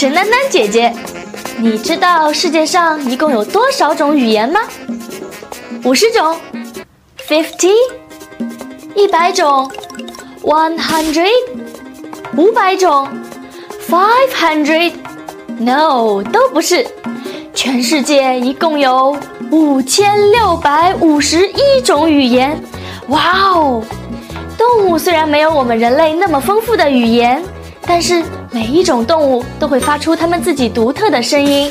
是囡囡姐姐，你知道世界上一共有多少种语言吗？五十种，fifty，一百种，one hundred，五百种，five hundred，no，都不是。全世界一共有五千六百五十一种语言。哇哦！动物虽然没有我们人类那么丰富的语言。但是每一种动物都会发出它们自己独特的声音，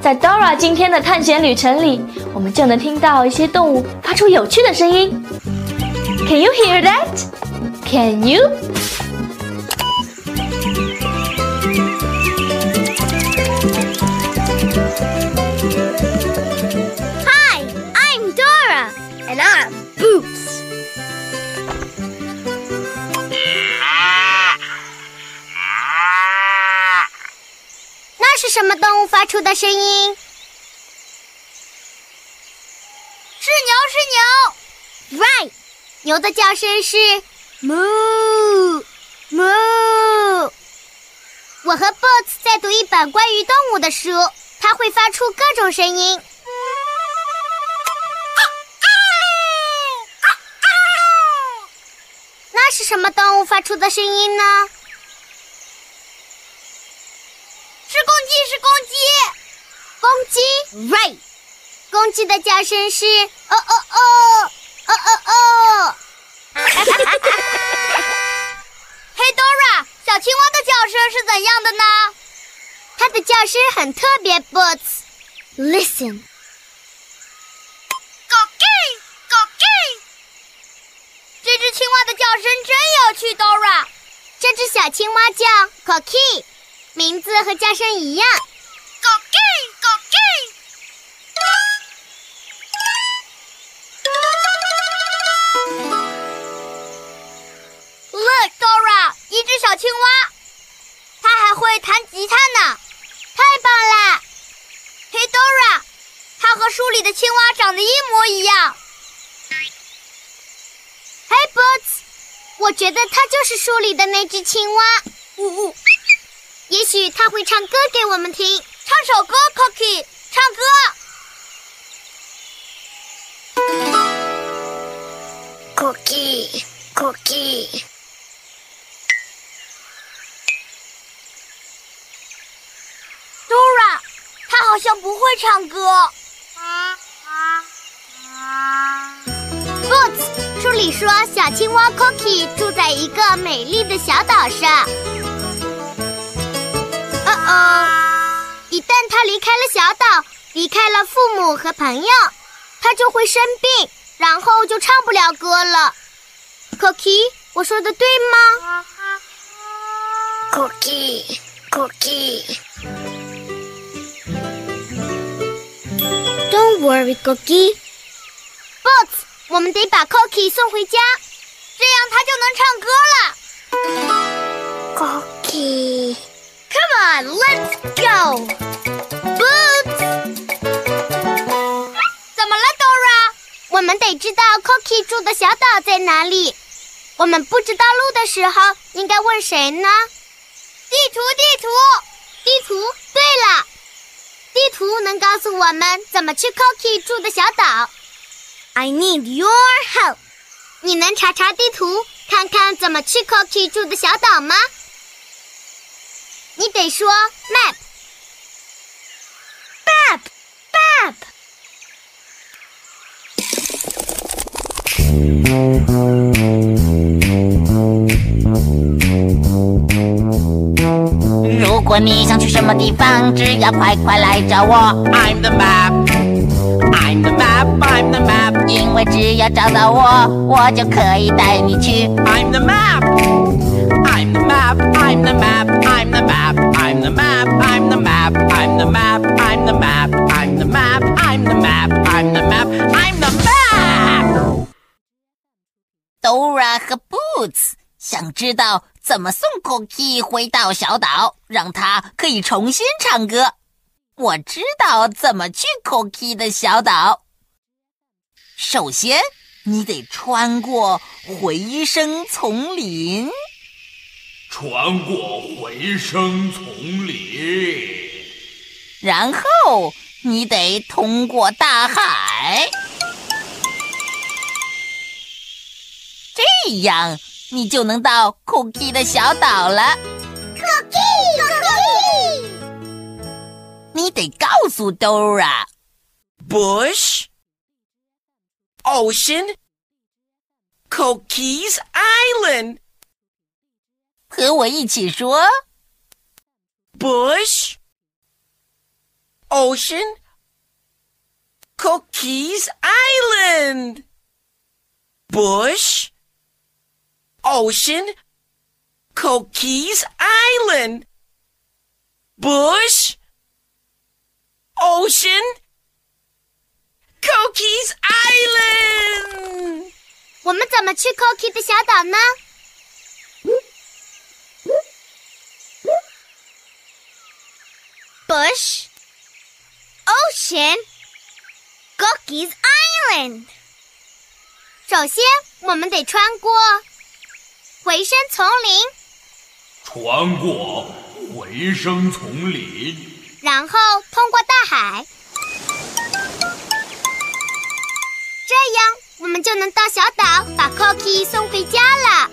在 Dora 今天的探险旅程里，我们就能听到一些动物发出有趣的声音。Can you hear that? Can you? 是什么动物发出的声音？是牛，是牛。Right，牛的叫声是 moo moo。我和 Boots 在读一本关于动物的书，它会发出各种声音。那是什么动物发出的声音呢？公鸡公鸡，right，公鸡的叫声是哦哦哦，哦哦哦。嘿，Dora，小青蛙的叫声是怎样的呢？它的叫声很特别，Boots。Listen。狗 g 狗 g 这只青蛙的叫声真有趣，Dora。这只小青蛙叫 Cocky，名字和叫声一样。青蛙，它还会弹吉他呢，太棒了！嘿，Dora，它和书里的青蛙长得一模一样。嘿，Boots，我觉得它就是书里的那只青蛙。呜呜，也许它会唱歌给我们听。唱首歌，Cookie，唱歌。Cookie，Cookie 他好像不会唱歌。Boots，书里说小青蛙 Cookie 住在一个美丽的小岛上。哦哦。一旦他离开了小岛，离开了父母和朋友，他就会生病，然后就唱不了歌了。Cookie，我说的对吗？Cookie，Cookie。Don't worry, Cookie. Boots，我们得把 Cookie 送回家，这样他就能唱歌了。Cookie。Come on, let's go. Boots，怎么了，Dora？我们得知道 Cookie 住的小岛在哪里。我们不知道路的时候，应该问谁呢？地图，地图，地图。对了，地图能告诉我们怎么去 Cookie 住的小岛。I need your help。你能查查地图，看看怎么去 Cookie 住的小岛吗？你得说 map，map，map。如果你想去什么地方，只要快快来找我。I'm the map, I'm the map, I'm the map。因为只要找到我，我就可以带你去。I'm the map, I'm the map, I'm the map, I'm the map, I'm the map, I'm the map, I'm the map, I'm the map, I'm the map, I'm the map, I'm the map, I'm the map。Dora 和 Boots 想知道。怎么送 Cookie 回到小岛，让他可以重新唱歌？我知道怎么去 Cookie 的小岛。首先，你得穿过回声丛林，穿过回声丛林，然后你得通过大海，这样。你就能到 Cookie 的小岛了。Cookie，Cookie，你得告诉 Dora。Bush, Ocean, Cookie's Island。和我一起说：Bush, Ocean, Cookie's Island。Bush。Ocean, Cookie's Island, Bush, Ocean, Cookie's Island。我们怎么去 Cookie 的小岛呢？Bush, Ocean, Cookie's Island。首先，我们得穿过。 回声丛林，穿过回声丛林，然后通过大海，这样我们就能到小岛，把 Cookie 送回家了。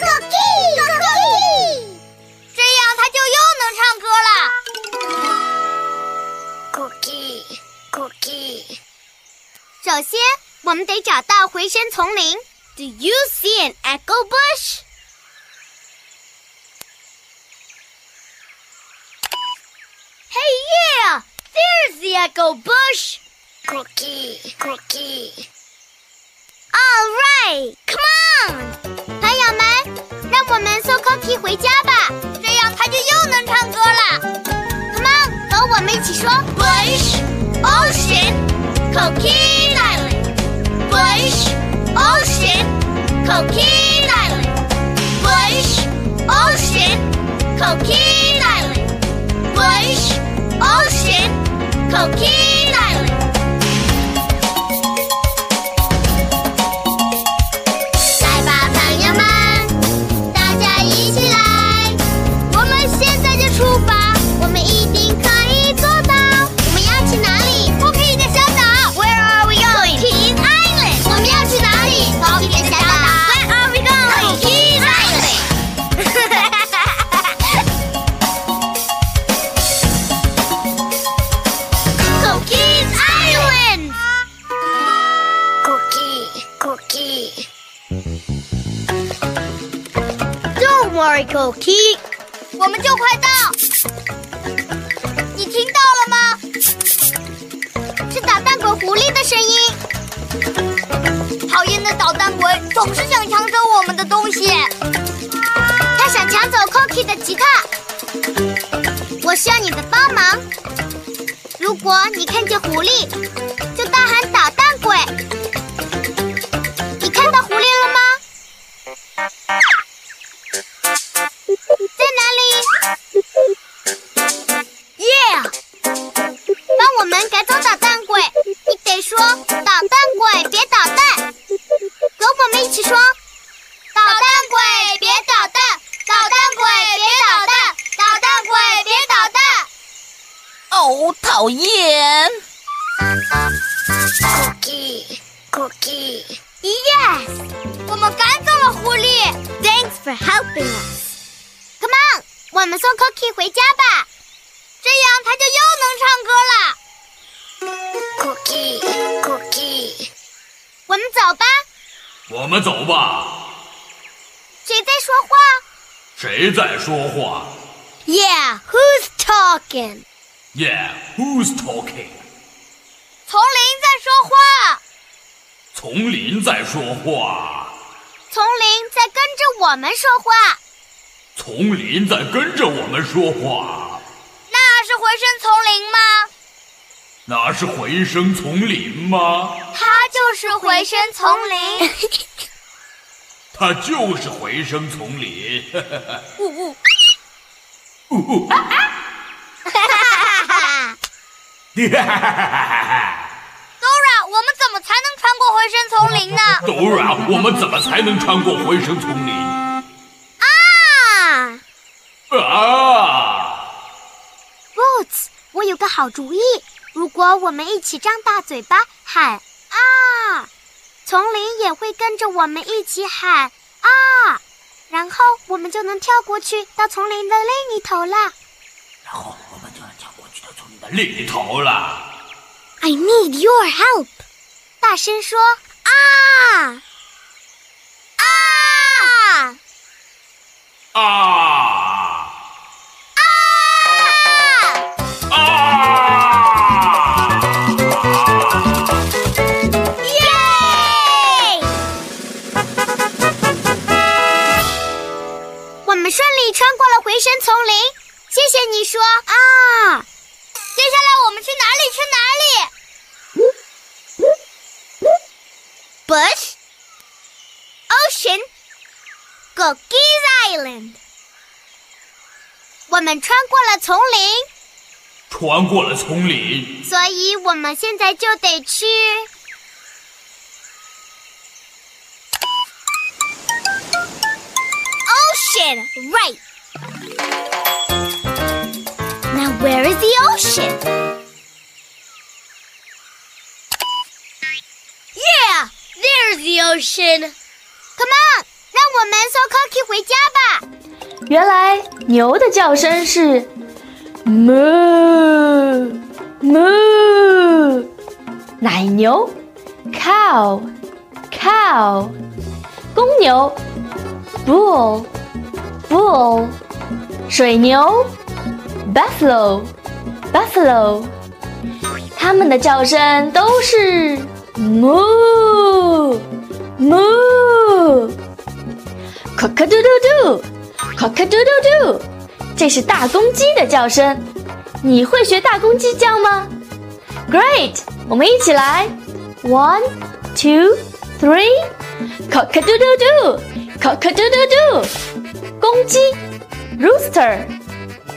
Cookie，Cookie，这样他就又能唱歌了。Cookie，Cookie。首先，我们得找到回声丛林。Do you see an echo bush? Hey, yeah! There's the echo bush! Cookie, cookie. All right, come on! 朋友们，让我们送 Cookie 回家吧，这样他就又能唱歌了。Come on，和我们一起说：Bush, ocean, Cookie Island. Bush. Ocean, Coquille Island. Bush, Ocean, Coquille Island. Bush, Ocean, Coquille Island. 如果你看见狐狸，就大喊“打我们走吧。谁在说话谁在说话？Yeah, who's talking? Yeah, who's talking? 丛林在说话。丛林在说话。丛林在跟着我们说话。丛林在跟着我们说话。那是回声丛林吗？那是回声丛林吗？它就是回声丛林。它就是回声丛林。呜呜。呜呜。哈哈哈哈哈！Dora，我们怎么才能穿过回声丛林呢？Dora，我们怎么才能穿过回声丛林？啊！啊！Boots，我有个好主意。如果我们一起张大嘴巴喊啊，丛林也会跟着我们一起喊啊，然后我们就能跳过去到丛林的另一头了。然后我们就能跳过去到丛林的另一头了。I need your help！大声说啊啊啊！顺说啊！接下来我们去哪里？去哪里？Bush, Ocean, Cookies Island。我们穿过了丛林，穿过了丛林，所以我们现在就得去。ocean, right. Now where is the ocean? Yeah, there's the ocean. Come on, 让我们送 Cookie 回家吧。原来牛的叫声是 moo moo，奶牛 cow cow，公牛 bull。bull，水牛 ，buffalo，buffalo，它们的叫声都是 moo moo，cock a doodle doo，cock a doodle doo，这是大公鸡的叫声。你会学大公鸡叫吗？Great，我们一起来，one two three，cock a doodle doo，cock a doodle doo。公鸡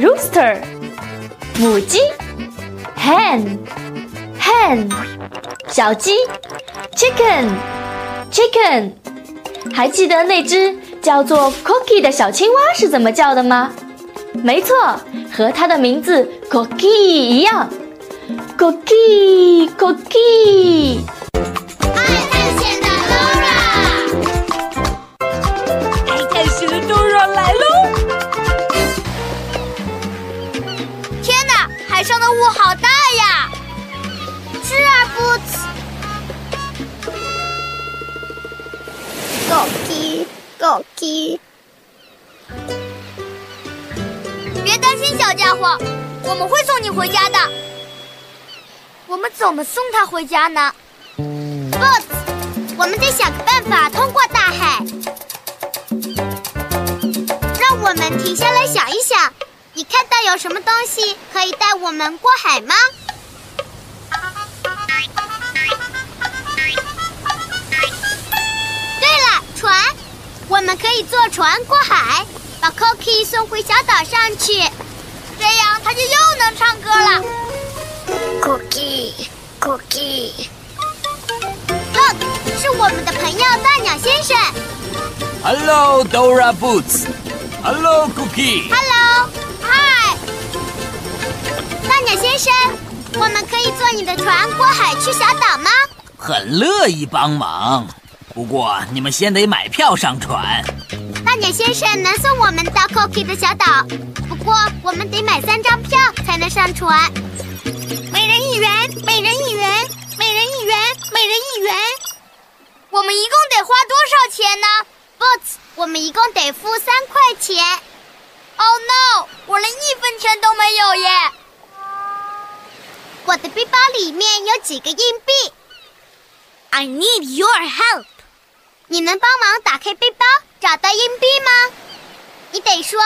Rooster，母鸡，hen，hen，小鸡，chicken，chicken，还记得那只叫做 Cookie 的小青蛙是怎么叫的吗？没错，和它的名字 Cookie 一样，Cookie，Cookie。Cookie，Cookie。别担心，小家伙，我们会送你回家的。我们怎么送他回家呢？Boots，我们得想个办法通过大海。让我们停下来想一想。你看到有什么东西可以带我们过海吗？船，我们可以坐船过海，把 Cookie 送回小岛上去，这样他就又能唱歌了。Cookie，Cookie。Look，是我们的朋友大鸟先生。Hello，Dora Boots。Hello，Cookie。Hello 嗨，大鸟。先生，我们可以坐你的船过海去小岛吗？很乐意帮忙，不过你们先得买票上船。大鸟先生能送我们到 Cookie 的小岛，不过我们得买三张票才能上船。每人一元，每人一元，每人一元，每人一元。我们一共得花多少钱呢？Boots，我们一共得付三块钱。Oh no！我连一分钱都没有耶。我的背包里面有几个硬币。I need your help。你能帮忙打开背包，找到硬币吗？你得说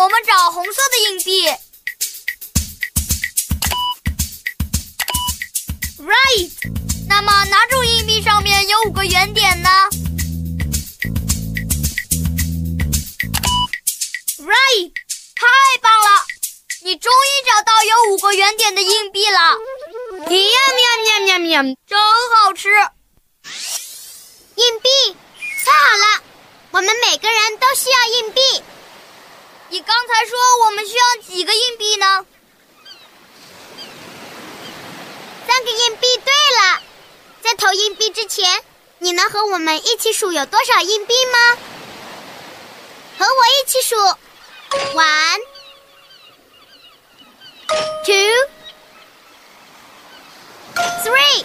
我们找红色的硬币。Right，那么哪种硬币上面有五个圆点呢？Right，太棒了！你终于找到有五个圆点的硬币了。喵喵喵喵喵，真好吃！硬币，太好了！我们每个人都需要硬币。你刚才说我们需要几个硬币呢？三个硬币。对了，在投硬币之前，你能和我们一起数有多少硬币吗？和我一起数：one, two, three。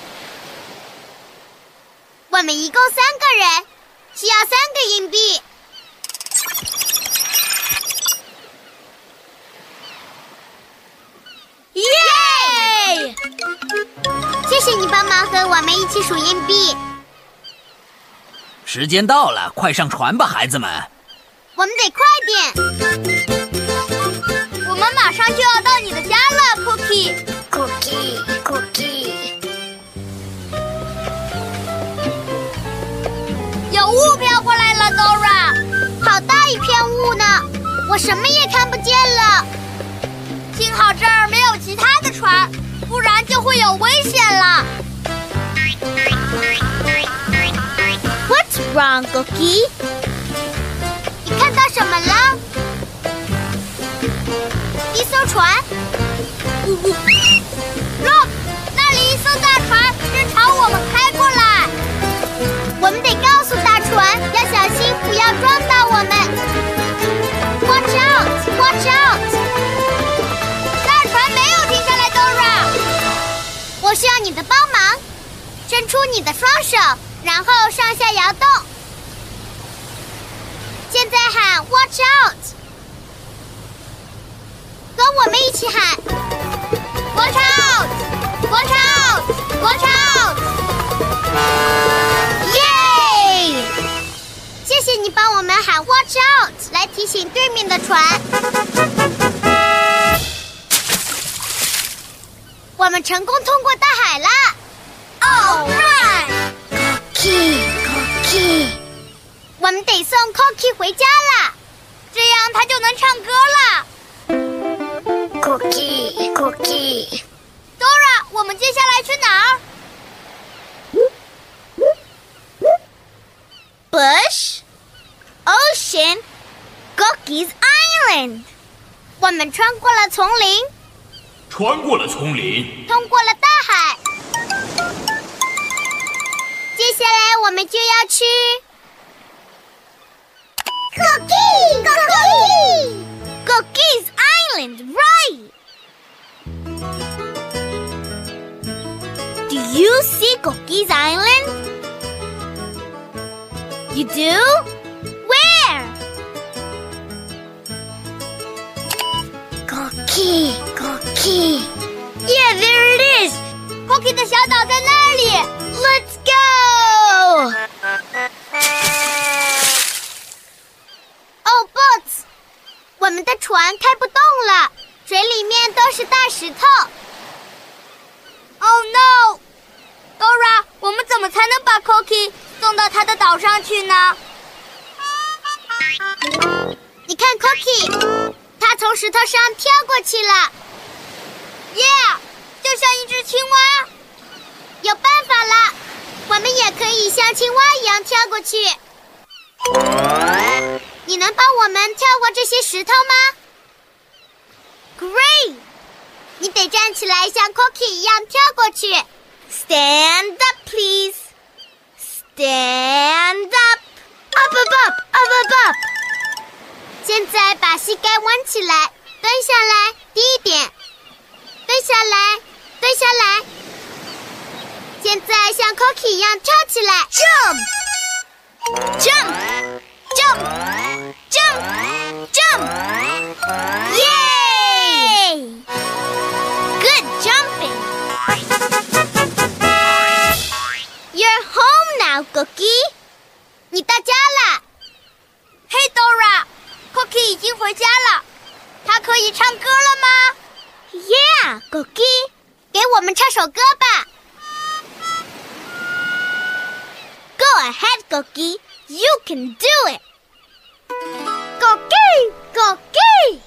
我们一共三个人，需要三个硬币。耶！谢谢你帮忙和我们一起数硬币。时间到了，快上船吧，孩子们！我们得快点。我们马上就要到你的家了，Cookie。Cookie，Cookie。有雾飘过来了，Dora。好大一片雾呢，我什么也看不见了。幸好这儿没有其他的船，不然就会有危险了。What's wrong, Cookie？你看到什么了？一艘船。Look，那里一艘大船正朝我们开需要你的帮忙，伸出你的双手，然后上下摇动。现在喊 “Watch out”，跟我们一起喊 “Watch out”，“Watch out”，“Watch out”。耶！谢谢你帮我们喊 “Watch out” 来提醒对面的船。我们成功通过大海了！All right，Cookie，Cookie，我们得送 Cookie 回家了，这样他就能唱歌了。Cookie，Cookie，Dora，我们接下来去哪儿？Bush，Ocean，Cookie's Island。我们穿过了丛林。穿过了丛林，通过了大海，接下来我们就要去 Cookie Cookie Cookie's Island, right? Do you see Cookie's Island? You do? Where? Cookie Pokey! Yeah, there it is. Cookie 的小岛在那里。Let's go. Oh, boats! 我们的船开不动了，水里面都是大石头。Oh no，Dora，我们怎么才能把 Cookie 送到他的岛上去呢你看，Cookie，它从石头上跳过去了。青蛙。有办法了，我们也可以像青蛙一样跳过去。你能帮我们跳过这些石头吗？Great！你得站起来，像 Cookie 一样跳过去。Stand up, please. Stand up. Up, up, up, up, up, up. 现在把膝盖弯起来，蹲下来，低一点。蹲下来，蹲下来。现在像 Cookie 一样跳起来，Jump, Jump, Jump, Jump, Jump. Yay! Good jumping. You're home now, Cookie. 你到家了。嘿，Dora，Cookie 已经回家了。他可以唱歌了吗？Yeah, Cookie，给我们唱首歌吧。Go ahead, Cookie. You can do it. Cookie, Cookie.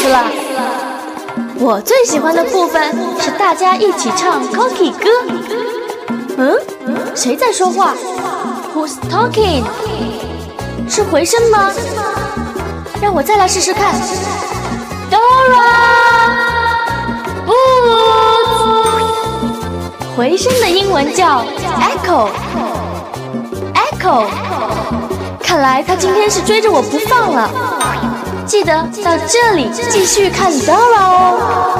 是了。我最喜欢的部分是大家一起唱 Cookie 歌。嗯，谁在说话？Who's talking？是回声吗？让我再来试试看。Dora，不。回声的英文叫 echo，echo。看来他今天是追着我不放了。记得到这里继续看 Dora 哦，